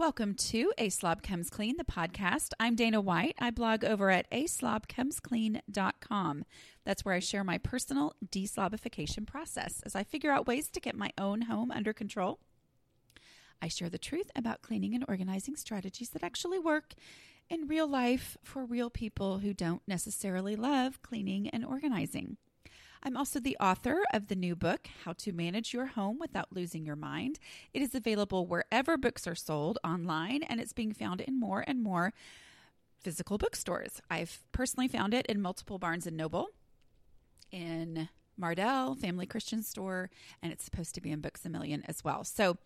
Welcome to A Slob Comes Clean, the podcast. I'm Dana White. I blog over at aslobcomesclean.com. That's where I share my personal deslobification process as I figure out ways to get my own home under control. I share the truth about cleaning and organizing strategies that actually work in real life for real people who don't necessarily love cleaning and organizing. I'm also the author of the new book, How to Manage Your Home Without Losing Your Mind. It is available wherever books are sold online, and it's being found in more and more physical bookstores. I've personally found it in multiple Barnes and Noble, in Mardel Family Christian Store, and it's supposed to be in Books a Million as well. So,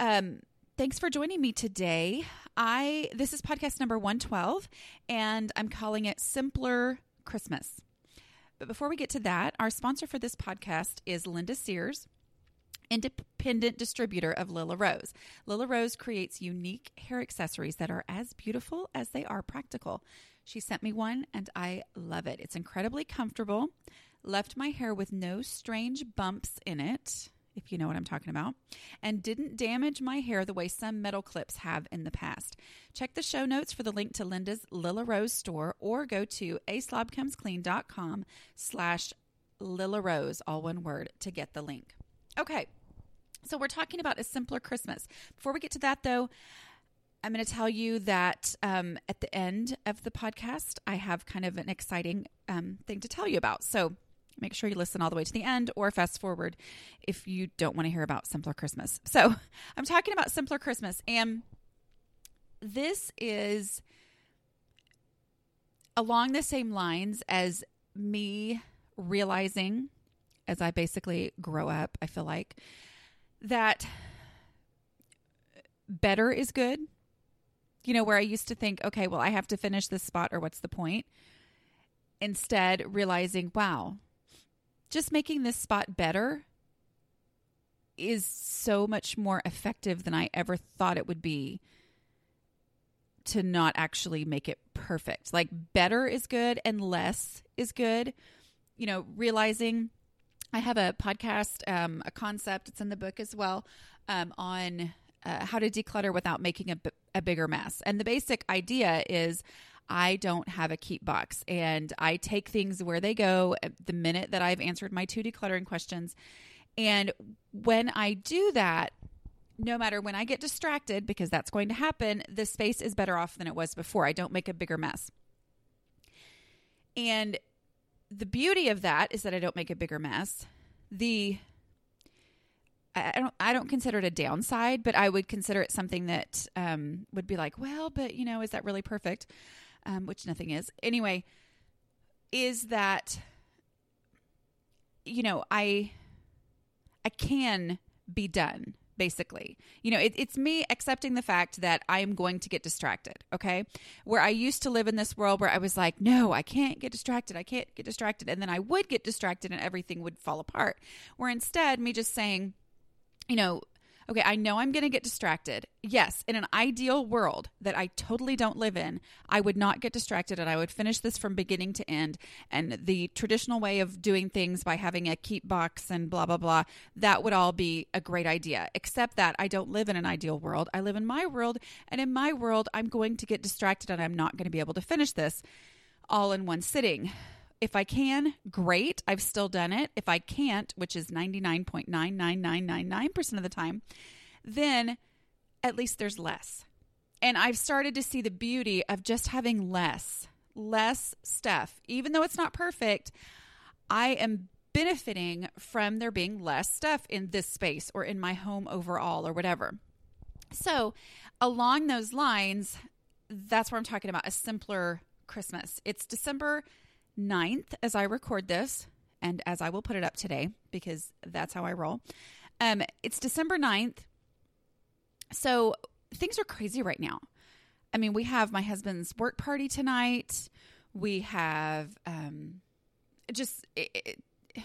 um, thanks for joining me today. I this is podcast number 112 and I'm calling it Simpler Christmas. But before we get to that, our sponsor for this podcast is Linda Sears, independent distributor of Lilla Rose. Lilla Rose creates unique hair accessories that are as beautiful as they are practical. She sent me one and I love it. It's incredibly comfortable, left my hair with no strange bumps in it if you know what I'm talking about, and didn't damage my hair the way some metal clips have in the past. Check the show notes for the link to Linda's Lilla Rose store or go to aslobcomesclean.com slash Lilla Rose, all one word, to get the link. Okay, so we're talking about a simpler Christmas. Before we get to that, though, I'm going to tell you that um, at the end of the podcast, I have kind of an exciting um, thing to tell you about. So make sure you listen all the way to the end or fast forward if you don't want to hear about Simpler Christmas. So, I'm talking about Simpler Christmas, and this is along the same lines as me realizing as I basically grow up, I feel like that better is good. You know, where I used to think, okay, well, I have to finish this spot or what's the point? Instead, realizing, wow, just making this spot better is so much more effective than I ever thought it would be to not actually make it perfect. Like better is good and less is good. You know, realizing I have a podcast, um, a concept, it's in the book as well, um, on uh, how to declutter without making a, b- a bigger mess. And the basic idea is I don't have a keep box and I take things where they go the minute that I've answered my two decluttering questions. And when I do that, no matter when I get distracted, because that's going to happen, the space is better off than it was before. I don't make a bigger mess. And the beauty of that is that I don't make a bigger mess. The I don't I don't consider it a downside, but I would consider it something that um, would be like, well, but you know, is that really perfect? Um, which nothing is. Anyway, is that you know I I can be done basically. You know, it, it's me accepting the fact that I am going to get distracted, okay? Where I used to live in this world where I was like, no, I can't get distracted. I can't get distracted. And then I would get distracted and everything would fall apart. Where instead, me just saying, you know, okay, I know I'm going to get distracted. Yes, in an ideal world that I totally don't live in, I would not get distracted and I would finish this from beginning to end. And the traditional way of doing things by having a keep box and blah, blah, blah, that would all be a great idea. Except that I don't live in an ideal world. I live in my world. And in my world, I'm going to get distracted and I'm not going to be able to finish this all in one sitting. If I can, great. I've still done it. If I can't, which is 99.99999% of the time, then at least there's less. And I've started to see the beauty of just having less, less stuff. Even though it's not perfect, I am benefiting from there being less stuff in this space or in my home overall or whatever. So, along those lines, that's what I'm talking about a simpler Christmas. It's December 9th as I record this, and as I will put it up today because that's how I roll. Um, it's December 9th. So things are crazy right now. I mean, we have my husband's work party tonight. We have um, just it, it, we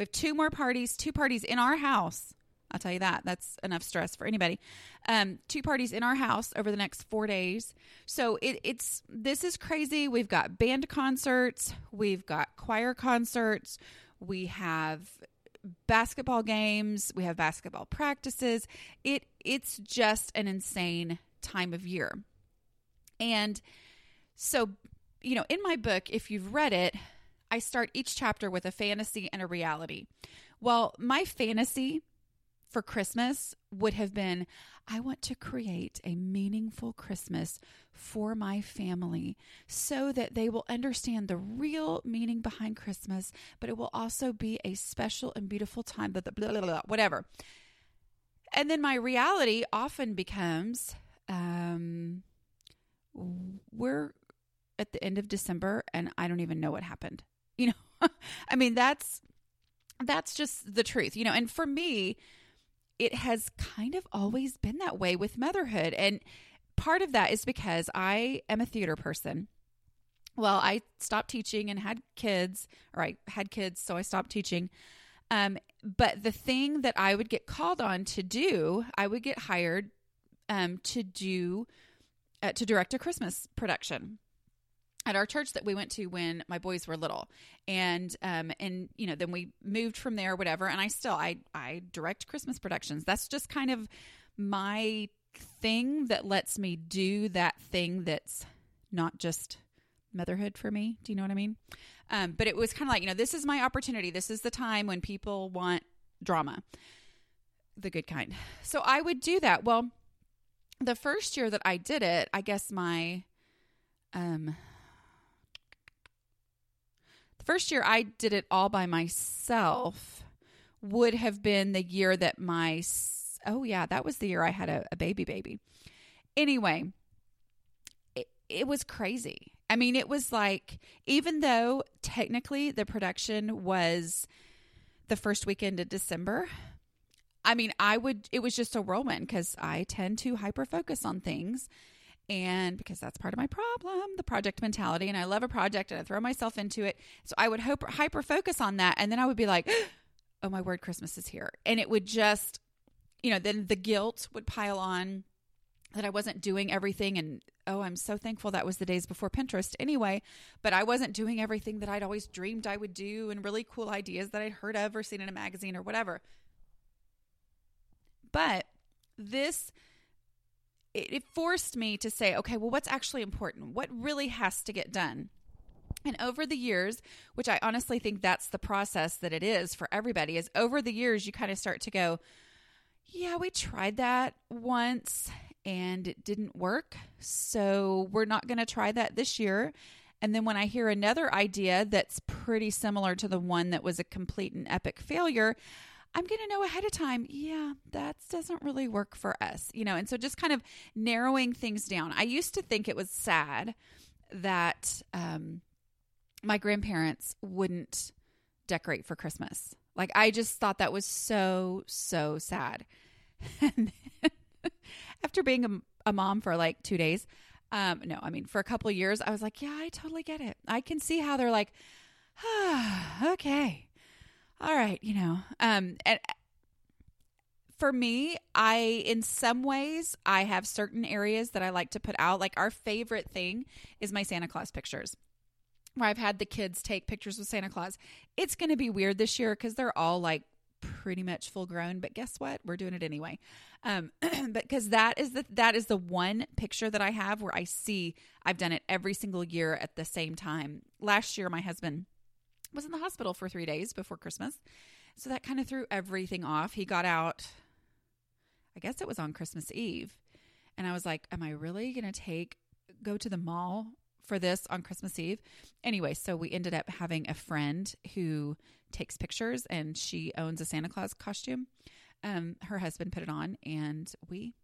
have two more parties, two parties in our house. I'll tell you that. That's enough stress for anybody. Um, two parties in our house over the next four days. So it, it's this is crazy. We've got band concerts, we've got choir concerts, we have basketball games, we have basketball practices. It it's just an insane time of year. And so, you know, in my book, if you've read it, I start each chapter with a fantasy and a reality. Well, my fantasy for Christmas would have been I want to create a meaningful Christmas for my family so that they will understand the real meaning behind Christmas, but it will also be a special and beautiful time, blah, blah, blah, blah, whatever. And then my reality often becomes um, we're at the end of December and I don't even know what happened. You know, I mean, that's that's just the truth, you know, and for me, it has kind of always been that way with motherhood. And part of that is because I am a theater person. Well, I stopped teaching and had kids, or I had kids, so I stopped teaching. Um, but the thing that I would get called on to do, I would get hired um, to do, uh, to direct a Christmas production at our church that we went to when my boys were little. And um and you know then we moved from there whatever. And i still i i direct christmas productions. That's just kind of my thing that lets me do that thing that's not just motherhood for me. Do you know what i mean? Um but it was kind of like you know this is my opportunity. This is the time when people want drama the good kind. So i would do that. Well the first year that i did it i guess my um first year I did it all by myself would have been the year that my oh yeah, that was the year I had a, a baby baby. Anyway, it, it was crazy. I mean, it was like even though technically the production was the first weekend of December, I mean, I would it was just a whirlwind because I tend to hyper focus on things and because that's part of my problem, the project mentality. And I love a project and I throw myself into it. So I would hope, hyper focus on that. And then I would be like, oh my word, Christmas is here. And it would just, you know, then the guilt would pile on that I wasn't doing everything. And oh, I'm so thankful that was the days before Pinterest anyway. But I wasn't doing everything that I'd always dreamed I would do and really cool ideas that I'd heard of or seen in a magazine or whatever. But this it forced me to say, okay, well, what's actually important? What really has to get done? And over the years, which I honestly think that's the process that it is for everybody, is over the years, you kind of start to go, yeah, we tried that once and it didn't work. So we're not going to try that this year. And then when I hear another idea that's pretty similar to the one that was a complete and epic failure, I'm going to know ahead of time, yeah, that doesn't really work for us, you know, and so just kind of narrowing things down. I used to think it was sad that um, my grandparents wouldn't decorate for Christmas. Like, I just thought that was so, so sad. And after being a, a, mom for like two days, um, no, I mean, for a couple years, I was like, yeah, I totally get it. I can see how they're like, ah, okay all right, you know, um, and for me, I, in some ways, I have certain areas that I like to put out. Like our favorite thing is my Santa Claus pictures where I've had the kids take pictures with Santa Claus. It's going to be weird this year because they're all like pretty much full grown, but guess what? We're doing it anyway. Um, but because that is the that is the one picture that I have where I see I've done it every single year at the same time. Last year, my husband was in the hospital for three days before Christmas. So that kind of threw everything off. He got out, I guess it was on Christmas Eve. And I was like, am I really going to take, go to the mall for this on Christmas Eve? Anyway, so we ended up having a friend who takes pictures and she owns a Santa Claus costume. Um, her husband put it on and we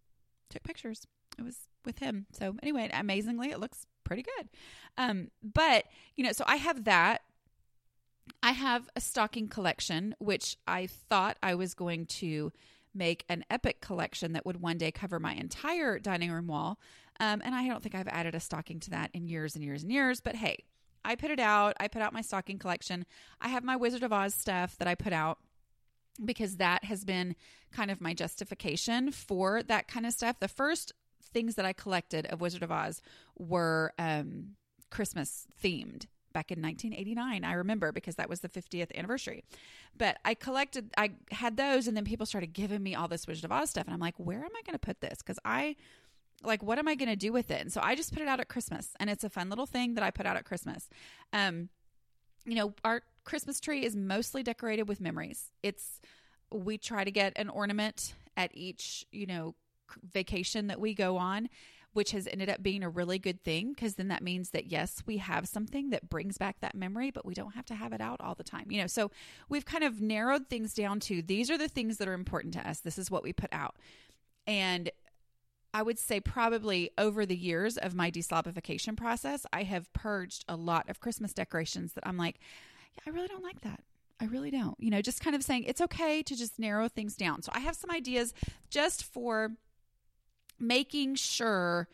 took pictures. It was with him. So anyway, amazingly, it looks pretty good. Um, but you know, so I have that I have a stocking collection, which I thought I was going to make an epic collection that would one day cover my entire dining room wall. Um, and I don't think I've added a stocking to that in years and years and years. But hey, I put it out. I put out my stocking collection. I have my Wizard of Oz stuff that I put out because that has been kind of my justification for that kind of stuff. The first things that I collected of Wizard of Oz were um, Christmas themed back in 1989. I remember because that was the 50th anniversary. But I collected, I had those, and then people started giving me all this Wizard of Oz stuff. And I'm like, where am I going to put this? Because I, like, what am I going to do with it? And so I just put it out at Christmas, and it's a fun little thing that I put out at Christmas. Um, you know, our Christmas tree is mostly decorated with memories. It's, we try to get an ornament at each, you know, vacation that we go on which has ended up being a really good thing because then that means that yes, we have something that brings back that memory, but we don't have to have it out all the time. You know, so we've kind of narrowed things down to these are the things that are important to us. This is what we put out. And I would say probably over the years of my deslobification process, I have purged a lot of Christmas decorations that I'm like, yeah, I really don't like that. I really don't. You know, just kind of saying it's okay to just narrow things down. So I have some ideas just for making sure,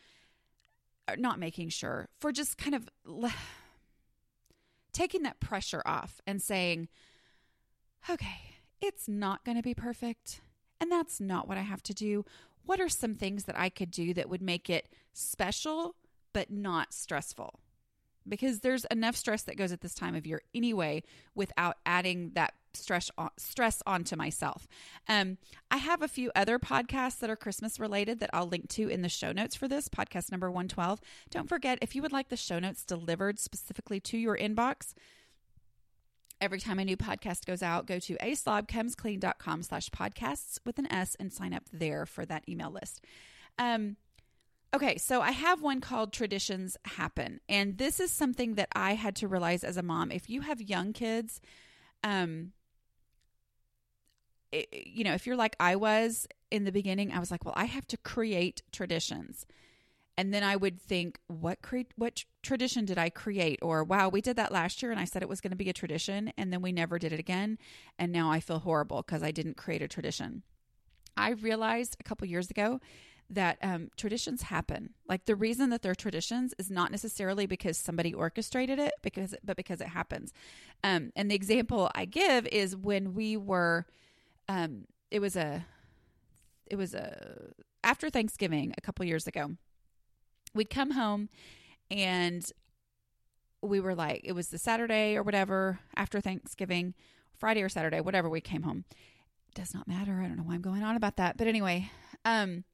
not making sure, for just kind of taking that pressure off and saying, okay, it's not going to be perfect. And that's not what I have to do. What are some things that I could do that would make it special but not stressful? Because there's enough stress that goes at this time of year anyway without adding that stress on, stress onto myself. Um, I have a few other podcasts that are Christmas related that I'll link to in the show notes for this podcast number 112. Don't forget if you would like the show notes delivered specifically to your inbox, every time a new podcast goes out, go to aslobcomesclean.com slash podcasts with an S and sign up there for that email list. Um, okay, so I have one called Traditions Happen. And this is something that I had to realize as a mom. If you have young kids, um, it, you know, if you're like I was in the beginning, I was like, well, I have to create traditions. And then I would think, what create what tradition did I create? Or wow, we did that last year and I said it was going to be a tradition and then we never did it again and now I feel horrible because I didn't create a tradition. I realized a couple years ago that um, traditions happen. Like the reason that they're traditions is not necessarily because somebody orchestrated it, because but because it happens. Um, and the example I give is when we were um, it was a it was a after Thanksgiving a couple years ago. We'd come home and we were like it was the Saturday or whatever after Thanksgiving, Friday or Saturday, whatever we came home. Does not matter. I don't know why I'm going on about that. But anyway, um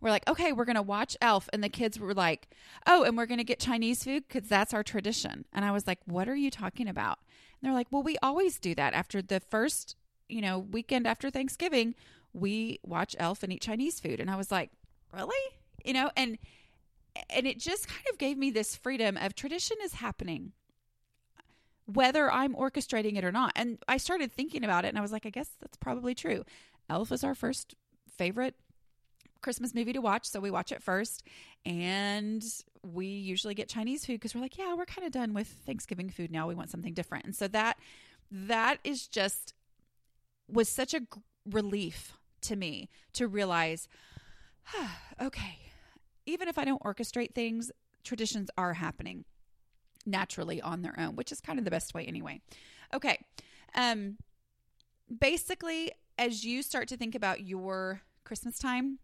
we're like, okay, we're going to watch Elf. And the kids were like, oh, and we're going to get Chinese food because that's our tradition. And I was like, what are you talking about? And they're like, well, we always do that after the first you know, weekend after Thanksgiving, we watch Elf and eat Chinese food. And I was like, really? You know, and and it just kind of gave me this freedom of tradition is happening whether I'm orchestrating it or not. And I started thinking about it and I was like, I guess that's probably true. Elf is our first favorite Christmas movie to watch, so we watch it first. And we usually get Chinese food because we're like, yeah, we're kind of done with Thanksgiving food now. We want something different. And so that that is just was such a g- relief to me to realize, okay, even if I don't orchestrate things, traditions are happening naturally on their own, which is kind of the best way anyway. Okay. Um basically as you start to think about your Christmas time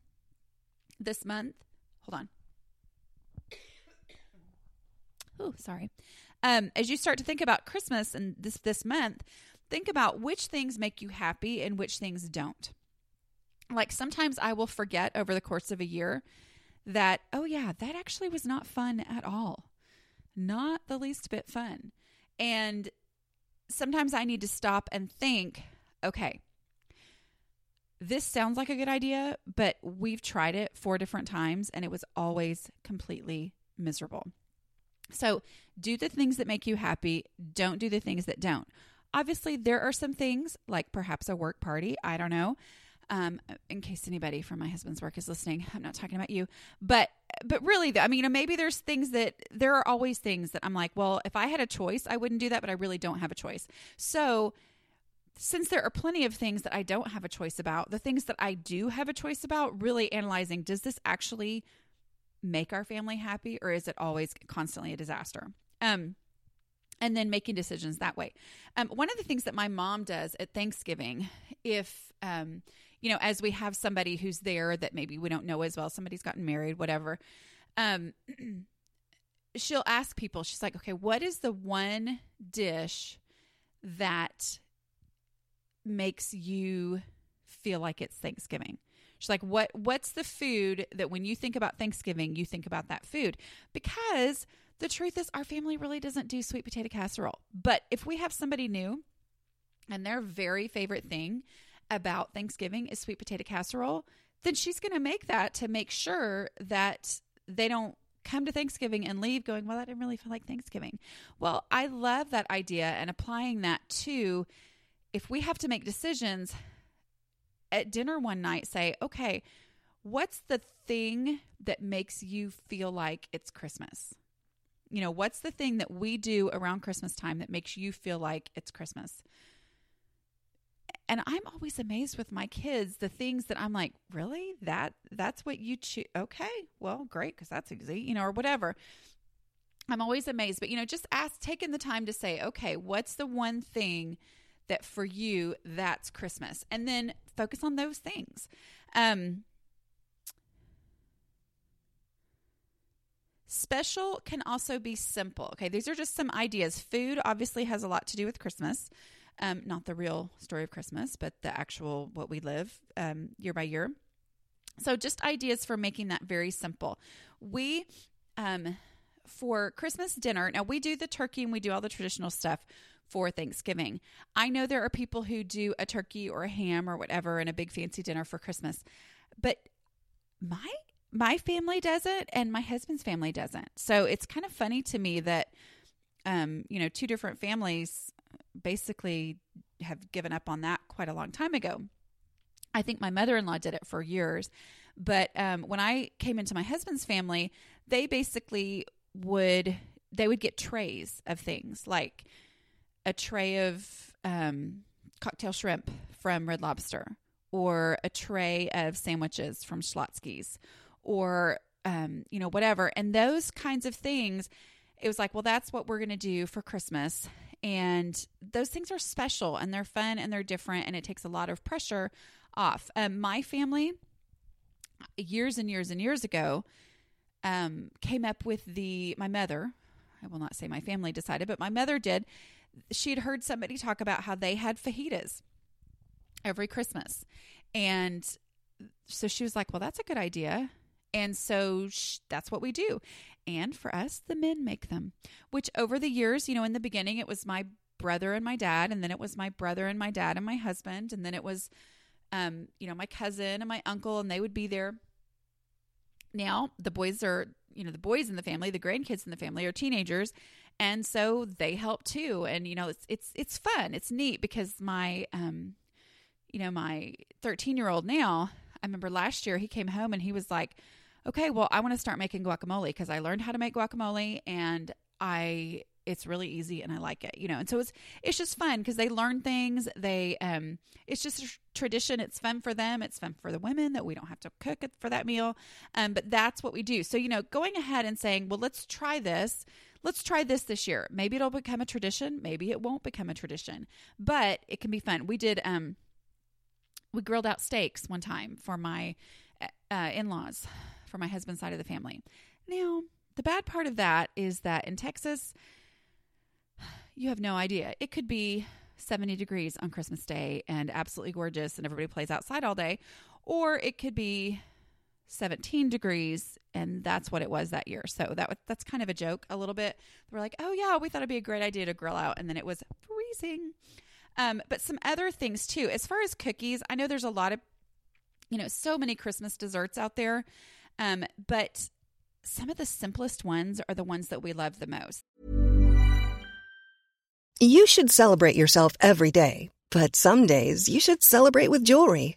this month, hold on. Oh, sorry. Um, as you start to think about Christmas and this this month, think about which things make you happy and which things don't. Like sometimes I will forget over the course of a year that, oh, yeah, that actually was not fun at all. Not the least bit fun. And sometimes I need to stop and think, okay, this sounds like a good idea, but we've tried it four different times and it was always completely miserable. So do the things that make you happy, don't do the things that don't. Obviously, there are some things like perhaps a work party. I don't know. Um, in case anybody from my husband's work is listening, I'm not talking about you. But but really, I mean, maybe there's things that there are always things that I'm like, well, if I had a choice, I wouldn't do that, but I really don't have a choice. So, since there are plenty of things that I don't have a choice about, the things that I do have a choice about, really analyzing does this actually make our family happy or is it always constantly a disaster? Um, and then making decisions that way. Um, one of the things that my mom does at Thanksgiving, if um, you know, as we have somebody who's there that maybe we don't know as well, somebody's gotten married, whatever, um, she'll ask people. She's like, "Okay, what is the one dish that makes you feel like it's Thanksgiving?" She's like, "What? What's the food that when you think about Thanksgiving, you think about that food?" Because the truth is, our family really doesn't do sweet potato casserole. But if we have somebody new and their very favorite thing about Thanksgiving is sweet potato casserole, then she's going to make that to make sure that they don't come to Thanksgiving and leave going, Well, I didn't really feel like Thanksgiving. Well, I love that idea and applying that to if we have to make decisions at dinner one night, say, Okay, what's the thing that makes you feel like it's Christmas? You know, what's the thing that we do around Christmas time that makes you feel like it's Christmas? And I'm always amazed with my kids the things that I'm like, really? That that's what you choose? Okay, well, great, because that's easy, you know, or whatever. I'm always amazed, but you know, just ask, taking the time to say, okay, what's the one thing that for you that's Christmas, and then focus on those things. Um, Special can also be simple. Okay, these are just some ideas. Food obviously has a lot to do with Christmas. Um, not the real story of Christmas, but the actual what we live um, year by year. So, just ideas for making that very simple. We, um, for Christmas dinner, now we do the turkey and we do all the traditional stuff for Thanksgiving. I know there are people who do a turkey or a ham or whatever and a big fancy dinner for Christmas, but my my family doesn't and my husband's family doesn't. So it's kind of funny to me that um, you know, two different families basically have given up on that quite a long time ago. I think my mother-in-law did it for years, but um, when I came into my husband's family, they basically would they would get trays of things like a tray of um, cocktail shrimp from Red Lobster or a tray of sandwiches from Schlotzsky's or um, you know whatever. And those kinds of things it was like well that's what we're going to do for christmas. And those things are special and they're fun and they're different and it takes a lot of pressure off. Um, my family years and years and years ago um, came up with the my mother i will not say my family decided but my mother did she had heard somebody talk about how they had fajitas every christmas and so she was like well that's a good idea and so sh- that's what we do. And for us, the men make them, which over the years, you know, in the beginning, it was my brother and my dad, and then it was my brother and my dad and my husband, and then it was, um, you know, my cousin and my uncle, and they would be there. Now the boys are, you know, the boys in the family, the grandkids in the family are teenagers, and so they help too. And you know, it's it's it's fun, it's neat because my, um, you know, my thirteen year old now. I remember last year he came home and he was like, okay, well, I want to start making guacamole because I learned how to make guacamole and I it's really easy and I like it, you know. And so it's it's just fun because they learn things. They um it's just a tradition. It's fun for them. It's fun for the women that we don't have to cook it for that meal. Um but that's what we do. So, you know, going ahead and saying, "Well, let's try this. Let's try this this year. Maybe it'll become a tradition, maybe it won't become a tradition, but it can be fun." We did um we grilled out steaks one time for my uh, in-laws for my husband's side of the family. Now, the bad part of that is that in Texas, you have no idea. It could be 70 degrees on Christmas Day and absolutely gorgeous, and everybody plays outside all day, or it could be 17 degrees and that's what it was that year. So that that's kind of a joke a little bit. We're like, "Oh yeah, we thought it'd be a great idea to grill out." And then it was freezing. Um, but some other things too. As far as cookies, I know there's a lot of you know, so many Christmas desserts out there. Um, but some of the simplest ones are the ones that we love the most. You should celebrate yourself every day, but some days you should celebrate with jewelry.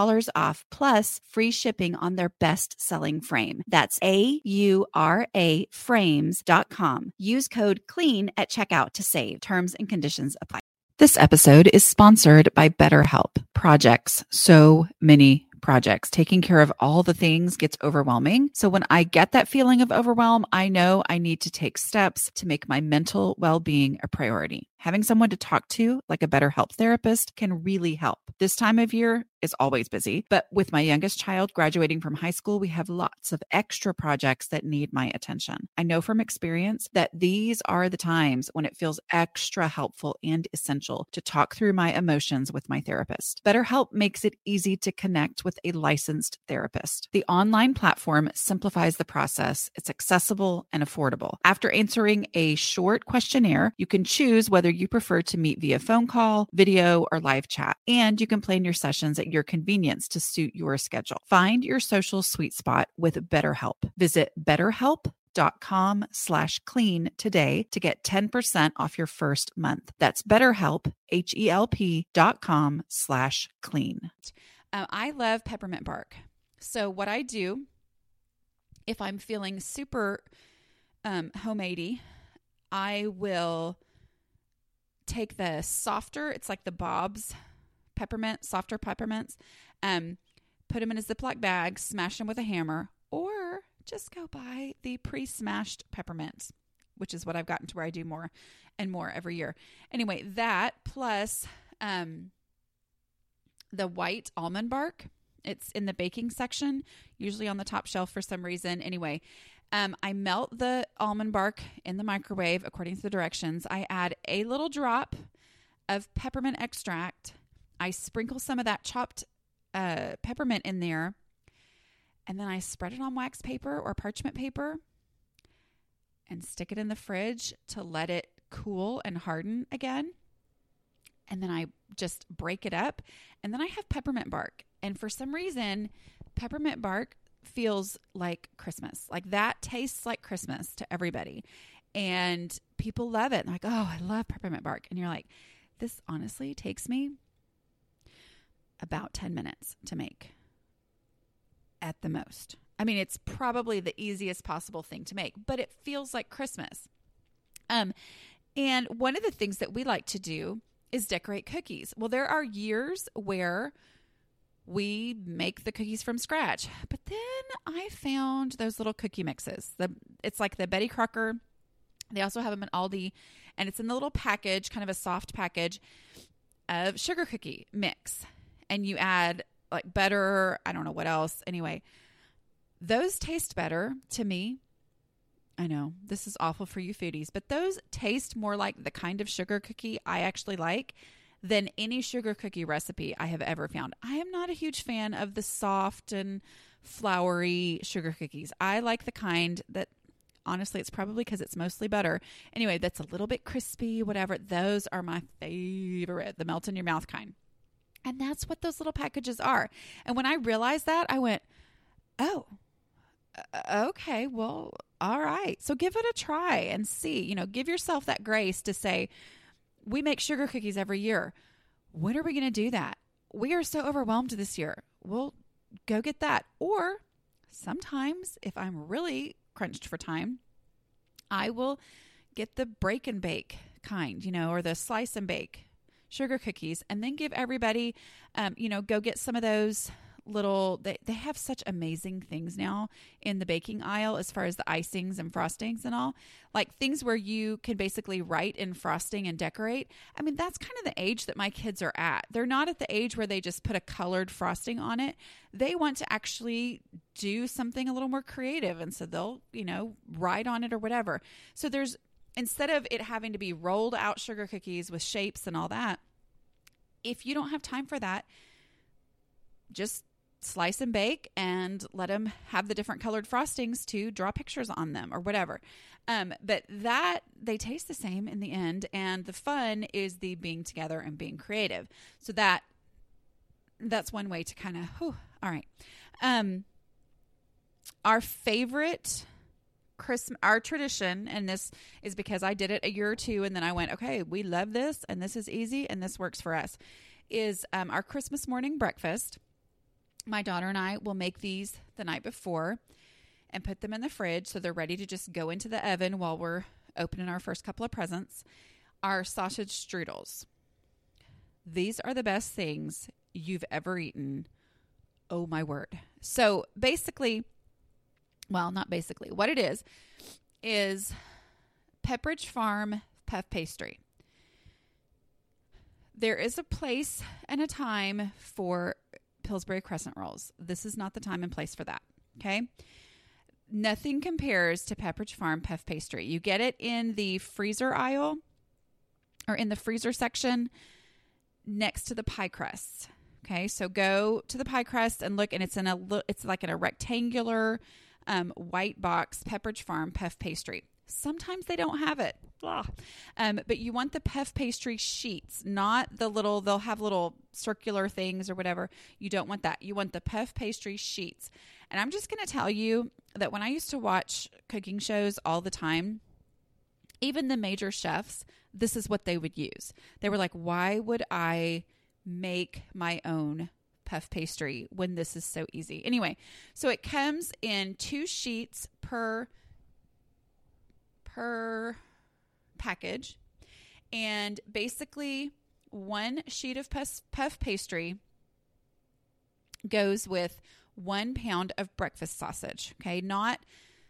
$10 off plus free shipping on their best selling frame. That's A U R A frames.com. Use code CLEAN at checkout to save. Terms and conditions apply. This episode is sponsored by BetterHelp. Projects, so many projects. Taking care of all the things gets overwhelming. So when I get that feeling of overwhelm, I know I need to take steps to make my mental well being a priority. Having someone to talk to, like a BetterHelp therapist, can really help. This time of year is always busy, but with my youngest child graduating from high school, we have lots of extra projects that need my attention. I know from experience that these are the times when it feels extra helpful and essential to talk through my emotions with my therapist. BetterHelp makes it easy to connect with a licensed therapist. The online platform simplifies the process, it's accessible and affordable. After answering a short questionnaire, you can choose whether you prefer to meet via phone call, video, or live chat. And you can plan your sessions at your convenience to suit your schedule. Find your social sweet spot with BetterHelp. Visit betterhelp.com slash clean today to get 10% off your first month. That's betterhelp, H-E-L-P dot com slash clean. Uh, I love peppermint bark. So what I do if I'm feeling super um, homeady, I will take the softer, it's like the Bob's peppermint, softer peppermints, um, put them in a Ziploc bag, smash them with a hammer, or just go buy the pre smashed peppermint, which is what I've gotten to where I do more and more every year. Anyway, that plus um, the white almond bark. It's in the baking section, usually on the top shelf for some reason. Anyway, um, I melt the almond bark in the microwave according to the directions. I add a little drop of peppermint extract. I sprinkle some of that chopped uh, peppermint in there, and then I spread it on wax paper or parchment paper and stick it in the fridge to let it cool and harden again. And then I just break it up, and then I have peppermint bark. And for some reason, peppermint bark feels like Christmas. Like that tastes like Christmas to everybody. And people love it. like, oh, I love peppermint bark. And you're like, this honestly takes me about 10 minutes to make at the most. I mean, it's probably the easiest possible thing to make, but it feels like Christmas. Um, and one of the things that we like to do is decorate cookies. Well, there are years where we make the cookies from scratch. But then I found those little cookie mixes. The it's like the Betty Crocker. They also have them in Aldi, and it's in the little package, kind of a soft package of sugar cookie mix. And you add like butter, I don't know what else. Anyway, those taste better to me. I know this is awful for you foodies, but those taste more like the kind of sugar cookie I actually like than any sugar cookie recipe I have ever found. I am not a huge fan of the soft and floury sugar cookies. I like the kind that honestly it's probably because it's mostly butter. Anyway, that's a little bit crispy, whatever. Those are my favorite, the melt in your mouth kind. And that's what those little packages are. And when I realized that, I went, "Oh, uh, okay, well, all right. So give it a try and see. You know, give yourself that grace to say, we make sugar cookies every year. When are we going to do that? We are so overwhelmed this year. We'll go get that. Or sometimes, if I'm really crunched for time, I will get the break and bake kind, you know, or the slice and bake sugar cookies, and then give everybody, um, you know, go get some of those little they, they have such amazing things now in the baking aisle as far as the icings and frostings and all. Like things where you can basically write in frosting and decorate. I mean that's kind of the age that my kids are at. They're not at the age where they just put a colored frosting on it. They want to actually do something a little more creative. And so they'll you know write on it or whatever. So there's instead of it having to be rolled out sugar cookies with shapes and all that if you don't have time for that just slice and bake and let them have the different colored frostings to draw pictures on them or whatever. Um, but that they taste the same in the end, and the fun is the being together and being creative. So that that's one way to kind of. All right. Um, our favorite Christmas, our tradition, and this is because I did it a year or two, and then I went, okay, we love this, and this is easy, and this works for us. Is um, our Christmas morning breakfast my daughter and I will make these the night before and put them in the fridge so they're ready to just go into the oven while we're opening our first couple of presents. Our sausage strudels. These are the best things you've ever eaten. Oh my word. So basically, well, not basically, what it is is Pepperidge Farm puff pastry. There is a place and a time for Pillsbury crescent rolls. This is not the time and place for that. Okay. Nothing compares to Pepperidge Farm puff pastry. You get it in the freezer aisle or in the freezer section next to the pie crusts. Okay, so go to the pie crust and look, and it's in a it's like in a rectangular um, white box Pepperidge Farm puff pastry. Sometimes they don't have it. Um, but you want the puff pastry sheets, not the little, they'll have little circular things or whatever. You don't want that. You want the puff pastry sheets. And I'm just going to tell you that when I used to watch cooking shows all the time, even the major chefs, this is what they would use. They were like, why would I make my own puff pastry when this is so easy? Anyway, so it comes in two sheets per per package. And basically, one sheet of puff, puff pastry goes with one pound of breakfast sausage. Okay, not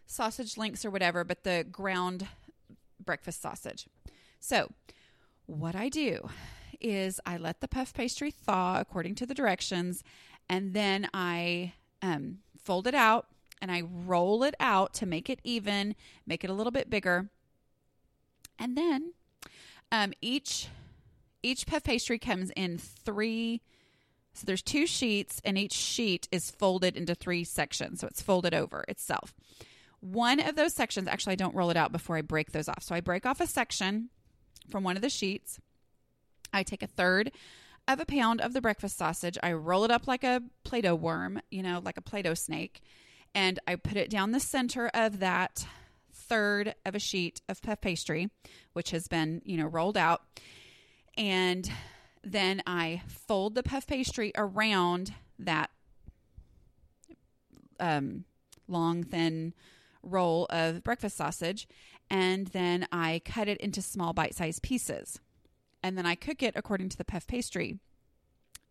sausage links or whatever, but the ground breakfast sausage. So, what I do is I let the puff pastry thaw according to the directions, and then I um, fold it out and I roll it out to make it even, make it a little bit bigger. And then um, each each puff pastry comes in three. So there's two sheets, and each sheet is folded into three sections. So it's folded over itself. One of those sections, actually, I don't roll it out before I break those off. So I break off a section from one of the sheets. I take a third of a pound of the breakfast sausage. I roll it up like a Play Doh worm, you know, like a Play Doh snake and I put it down the center of that third of a sheet of puff pastry, which has been, you know, rolled out. And then I fold the puff pastry around that um, long, thin roll of breakfast sausage. And then I cut it into small bite sized pieces. And then I cook it according to the puff pastry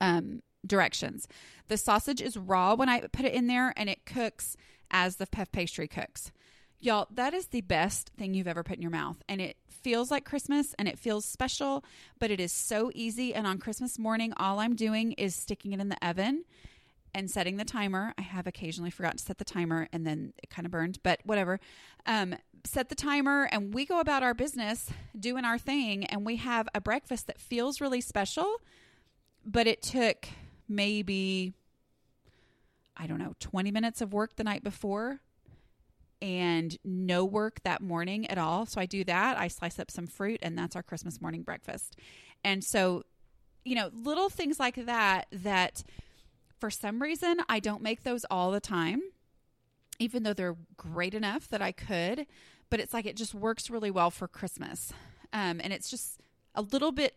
um, directions. The sausage is raw when I put it in there and it cooks as the puff pastry cooks. Y'all, that is the best thing you've ever put in your mouth. And it feels like Christmas and it feels special, but it is so easy. And on Christmas morning, all I'm doing is sticking it in the oven and setting the timer. I have occasionally forgotten to set the timer and then it kind of burned, but whatever. Um, set the timer and we go about our business doing our thing. And we have a breakfast that feels really special, but it took maybe, I don't know, 20 minutes of work the night before and no work that morning at all. So I do that. I slice up some fruit, and that's our Christmas morning breakfast. And so, you know, little things like that, that for some reason I don't make those all the time. Even though they're great enough that I could, but it's like it just works really well for Christmas. Um, and it's just a little bit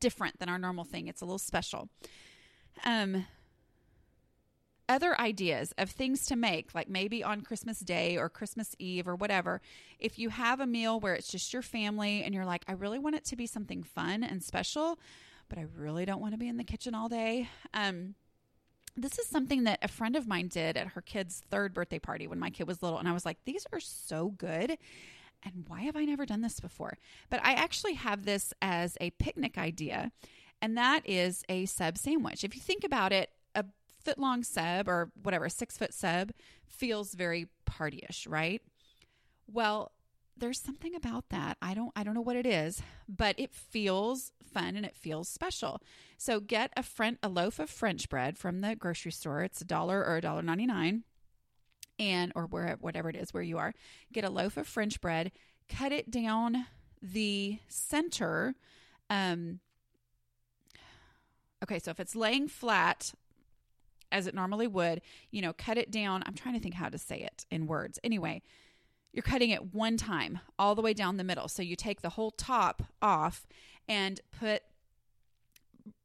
different than our normal thing. It's a little special. Um, other ideas of things to make, like maybe on Christmas Day or Christmas Eve or whatever, if you have a meal where it's just your family and you're like, I really want it to be something fun and special, but I really don't want to be in the kitchen all day. Um, this is something that a friend of mine did at her kid's third birthday party when my kid was little. And I was like, these are so good. And why have I never done this before? But I actually have this as a picnic idea, and that is a sub sandwich. If you think about it, a foot long sub or whatever, six foot sub feels very partyish, right? Well, there's something about that. I don't I don't know what it is, but it feels fun and it feels special. So get a front a loaf of French bread from the grocery store. It's a dollar or a dollar ninety nine, and or where whatever it is where you are. Get a loaf of French bread. Cut it down the center. Um, okay, so if it's laying flat as it normally would, you know, cut it down. I'm trying to think how to say it in words. Anyway, you're cutting it one time all the way down the middle. So you take the whole top off and put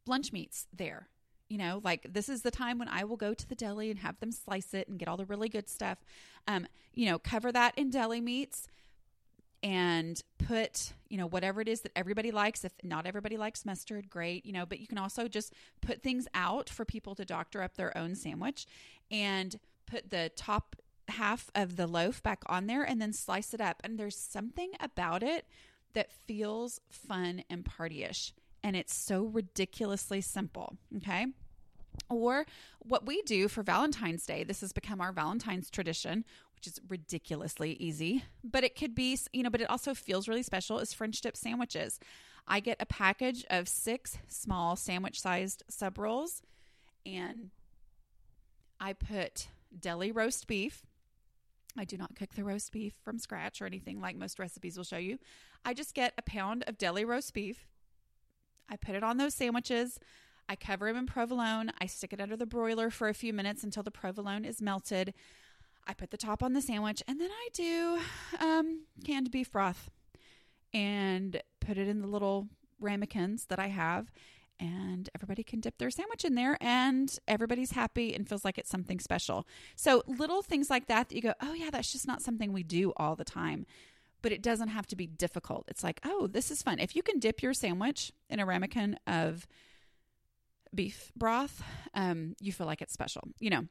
lunch meats there. You know, like this is the time when I will go to the deli and have them slice it and get all the really good stuff. Um, you know, cover that in deli meats and put, you know, whatever it is that everybody likes. If not everybody likes mustard, great, you know, but you can also just put things out for people to doctor up their own sandwich and put the top half of the loaf back on there and then slice it up. And there's something about it that feels fun and partyish. And it's so ridiculously simple. Okay. Or what we do for Valentine's Day, this has become our Valentine's tradition, which is ridiculously easy, but it could be, you know, but it also feels really special is French dip sandwiches. I get a package of six small sandwich sized sub rolls and I put deli roast beef, I do not cook the roast beef from scratch or anything like most recipes will show you. I just get a pound of deli roast beef. I put it on those sandwiches. I cover them in provolone. I stick it under the broiler for a few minutes until the provolone is melted. I put the top on the sandwich and then I do um, canned beef broth and put it in the little ramekins that I have and everybody can dip their sandwich in there and everybody's happy and feels like it's something special. So, little things like that that you go, oh, yeah, that's just not something we do all the time. But it doesn't have to be difficult. It's like, oh, this is fun. If you can dip your sandwich in a ramekin of beef broth, um, you feel like it's special, you know.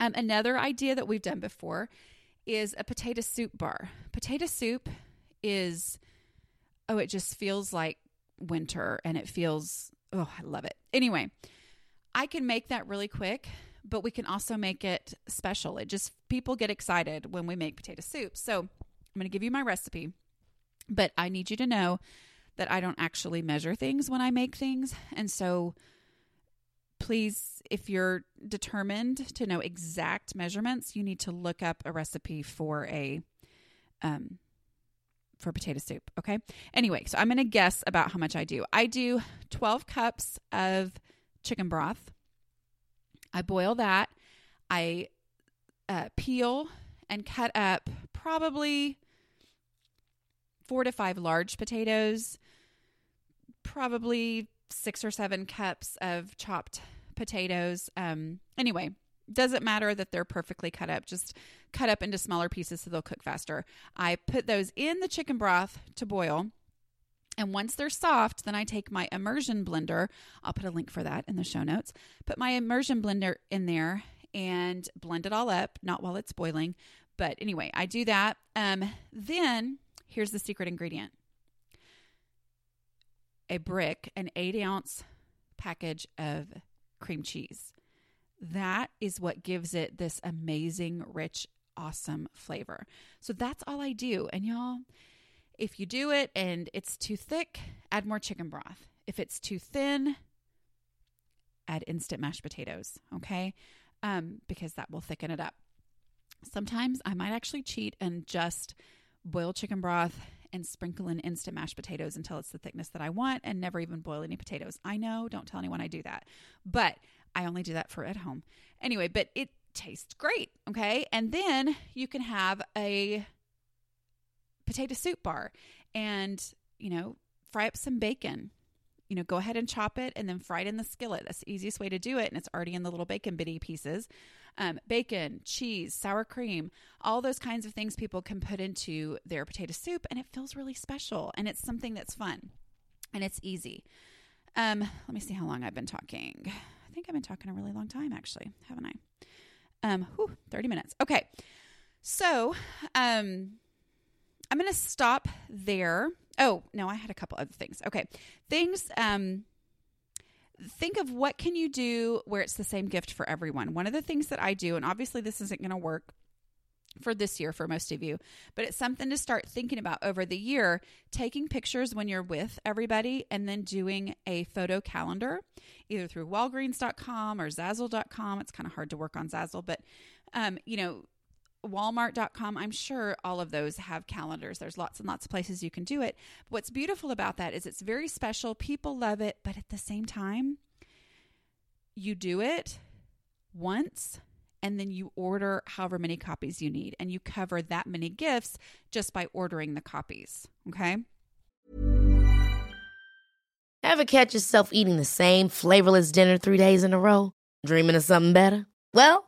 Um, another idea that we've done before is a potato soup bar. Potato soup is, oh, it just feels like winter and it feels Oh, I love it. Anyway, I can make that really quick, but we can also make it special. It just, people get excited when we make potato soup. So I'm going to give you my recipe, but I need you to know that I don't actually measure things when I make things. And so please, if you're determined to know exact measurements, you need to look up a recipe for a um, for potato soup. Okay. Anyway, so I'm going to guess about how much I do. I do 12 cups of chicken broth. I boil that. I uh, peel and cut up probably four to five large potatoes, probably six or seven cups of chopped potatoes. Um, anyway, doesn't matter that they're perfectly cut up, just cut up into smaller pieces so they'll cook faster. I put those in the chicken broth to boil. And once they're soft, then I take my immersion blender. I'll put a link for that in the show notes. Put my immersion blender in there and blend it all up, not while it's boiling. But anyway, I do that. Um, then here's the secret ingredient a brick, an eight ounce package of cream cheese. That is what gives it this amazing, rich, awesome flavor. So that's all I do. And y'all, if you do it and it's too thick, add more chicken broth. If it's too thin, add instant mashed potatoes, okay? Um, because that will thicken it up. Sometimes I might actually cheat and just boil chicken broth and sprinkle in instant mashed potatoes until it's the thickness that I want and never even boil any potatoes. I know, don't tell anyone I do that. But I only do that for at home. Anyway, but it tastes great. Okay. And then you can have a potato soup bar and, you know, fry up some bacon. You know, go ahead and chop it and then fry it in the skillet. That's the easiest way to do it. And it's already in the little bacon bitty pieces. Um, bacon, cheese, sour cream, all those kinds of things people can put into their potato soup. And it feels really special. And it's something that's fun and it's easy. Um, let me see how long I've been talking. I think I've been talking a really long time, actually, haven't I? Um, whew, 30 minutes. Okay. So, um, I'm going to stop there. Oh, no, I had a couple other things. Okay. Things, um, think of what can you do where it's the same gift for everyone. One of the things that I do, and obviously this isn't going to work for this year for most of you, but it's something to start thinking about over the year, taking pictures when you're with everybody and then doing a photo calendar, either through walgreens.com or zazzle.com. It's kind of hard to work on Zazzle, but um, you know, walmart.com i'm sure all of those have calendars. There's lots and lots of places you can do it. What's beautiful about that is it's very special. People love it. But at the same time you do it once and then you order however many copies you need. And you cover that many gifts just by ordering the copies. Okay? Ever catch yourself eating the same flavorless dinner three days in a row? Dreaming of something better? Well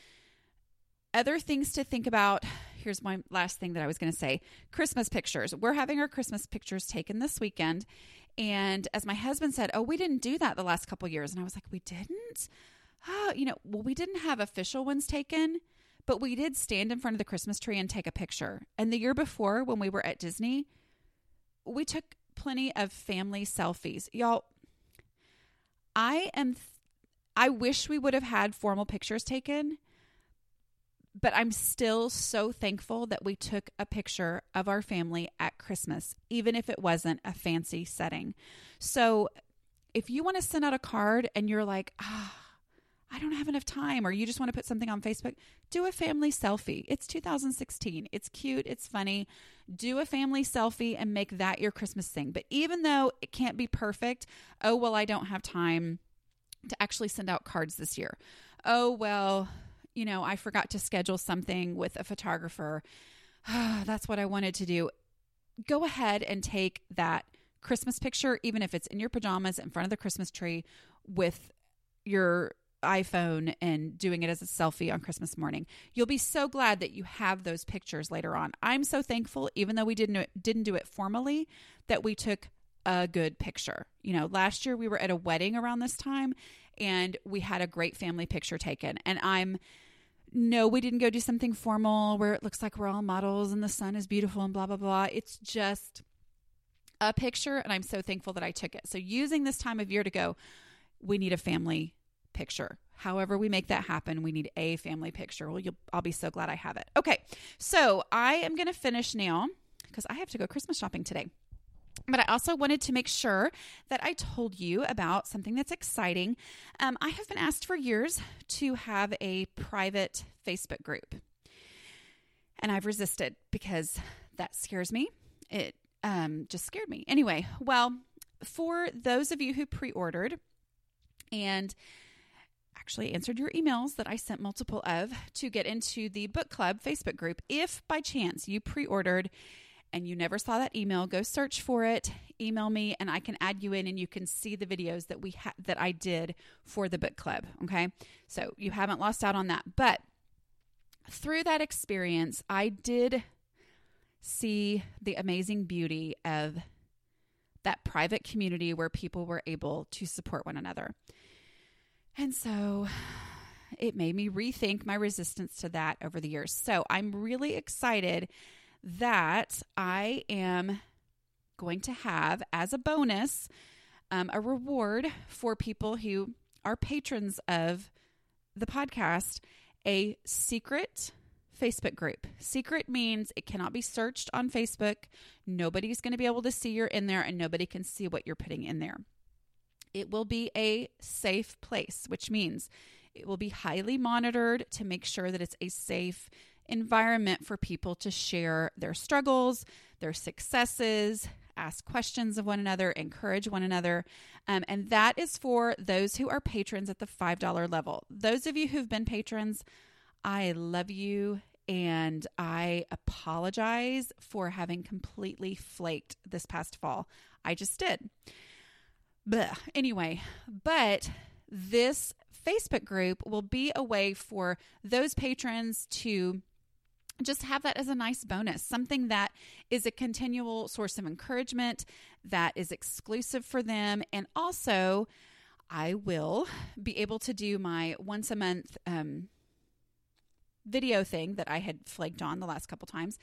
other things to think about. Here's my last thing that I was going to say Christmas pictures. We're having our Christmas pictures taken this weekend. And as my husband said, Oh, we didn't do that the last couple years. And I was like, We didn't? Oh, you know, well, we didn't have official ones taken, but we did stand in front of the Christmas tree and take a picture. And the year before, when we were at Disney, we took plenty of family selfies. Y'all, I am, th- I wish we would have had formal pictures taken but I'm still so thankful that we took a picture of our family at Christmas, even if it wasn't a fancy setting. So if you want to send out a card and you're like, ah, I don't have enough time, or you just want to put something on Facebook, do a family selfie. It's 2016. It's cute. It's funny. Do a family selfie and make that your Christmas thing. But even though it can't be perfect, oh, well, I don't have time to actually send out cards this year. Oh, well, you know, I forgot to schedule something with a photographer. That's what I wanted to do. Go ahead and take that Christmas picture, even if it's in your pajamas in front of the Christmas tree with your iPhone and doing it as a selfie on Christmas morning. You'll be so glad that you have those pictures later on. I'm so thankful, even though we didn't didn't do it formally, that we took a good picture. You know, last year we were at a wedding around this time and we had a great family picture taken. And I'm no, we didn't go do something formal where it looks like we're all models and the sun is beautiful and blah, blah, blah. It's just a picture. And I'm so thankful that I took it. So, using this time of year to go, we need a family picture. However, we make that happen, we need a family picture. Well, I'll be so glad I have it. Okay. So, I am going to finish now because I have to go Christmas shopping today. But I also wanted to make sure that I told you about something that's exciting. Um, I have been asked for years to have a private Facebook group, and I've resisted because that scares me. It um, just scared me. Anyway, well, for those of you who pre ordered and actually answered your emails that I sent multiple of to get into the book club Facebook group, if by chance you pre ordered and you never saw that email, go search for it, email me, and I can add you in, and you can see the videos that we ha- that I did for the book club. Okay, so you haven't lost out on that. But through that experience, I did see the amazing beauty of that private community where people were able to support one another. And so it made me rethink my resistance to that over the years. So I'm really excited that I am going to have as a bonus um, a reward for people who are patrons of the podcast a secret Facebook group. Secret means it cannot be searched on Facebook. Nobody's going to be able to see you're in there and nobody can see what you're putting in there. It will be a safe place, which means it will be highly monitored to make sure that it's a safe environment for people to share their struggles, their successes, ask questions of one another, encourage one another. Um, and that is for those who are patrons at the $5 level. Those of you who've been patrons, I love you and I apologize for having completely flaked this past fall. I just did. But anyway, but this Facebook group will be a way for those patrons to just have that as a nice bonus, something that is a continual source of encouragement that is exclusive for them. And also, I will be able to do my once a month um, video thing that I had flagged on the last couple times,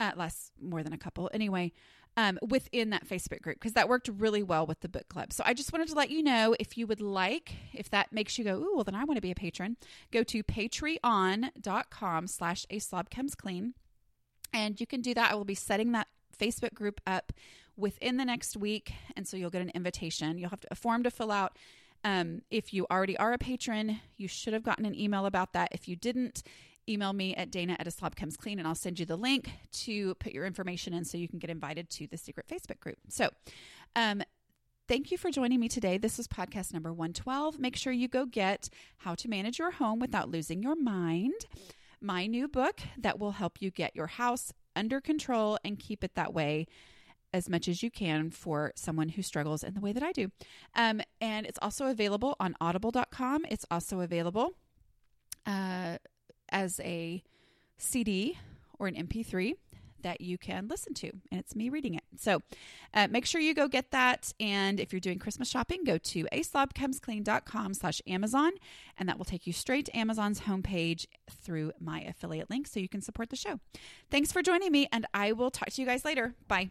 uh, last more than a couple anyway, um, within that Facebook group because that worked really well with the book club. So I just wanted to let you know if you would like, if that makes you go, ooh, well then I want to be a patron, go to patreon.com slash a slob comes clean. And you can do that. I will be setting that Facebook group up within the next week. And so you'll get an invitation. You'll have to, a form to fill out. Um, if you already are a patron, you should have gotten an email about that. If you didn't, email me at dana at a slob comes clean and I'll send you the link to put your information in so you can get invited to the secret Facebook group. So, um, Thank you for joining me today. This is podcast number 112. Make sure you go get How to Manage Your Home Without Losing Your Mind, my new book that will help you get your house under control and keep it that way as much as you can for someone who struggles in the way that I do. Um, and it's also available on audible.com. It's also available uh, as a CD or an MP3 that you can listen to, and it's me reading it. So uh, make sure you go get that. And if you're doing Christmas shopping, go to aslobcomesclean.com slash Amazon, and that will take you straight to Amazon's homepage through my affiliate link so you can support the show. Thanks for joining me, and I will talk to you guys later. Bye.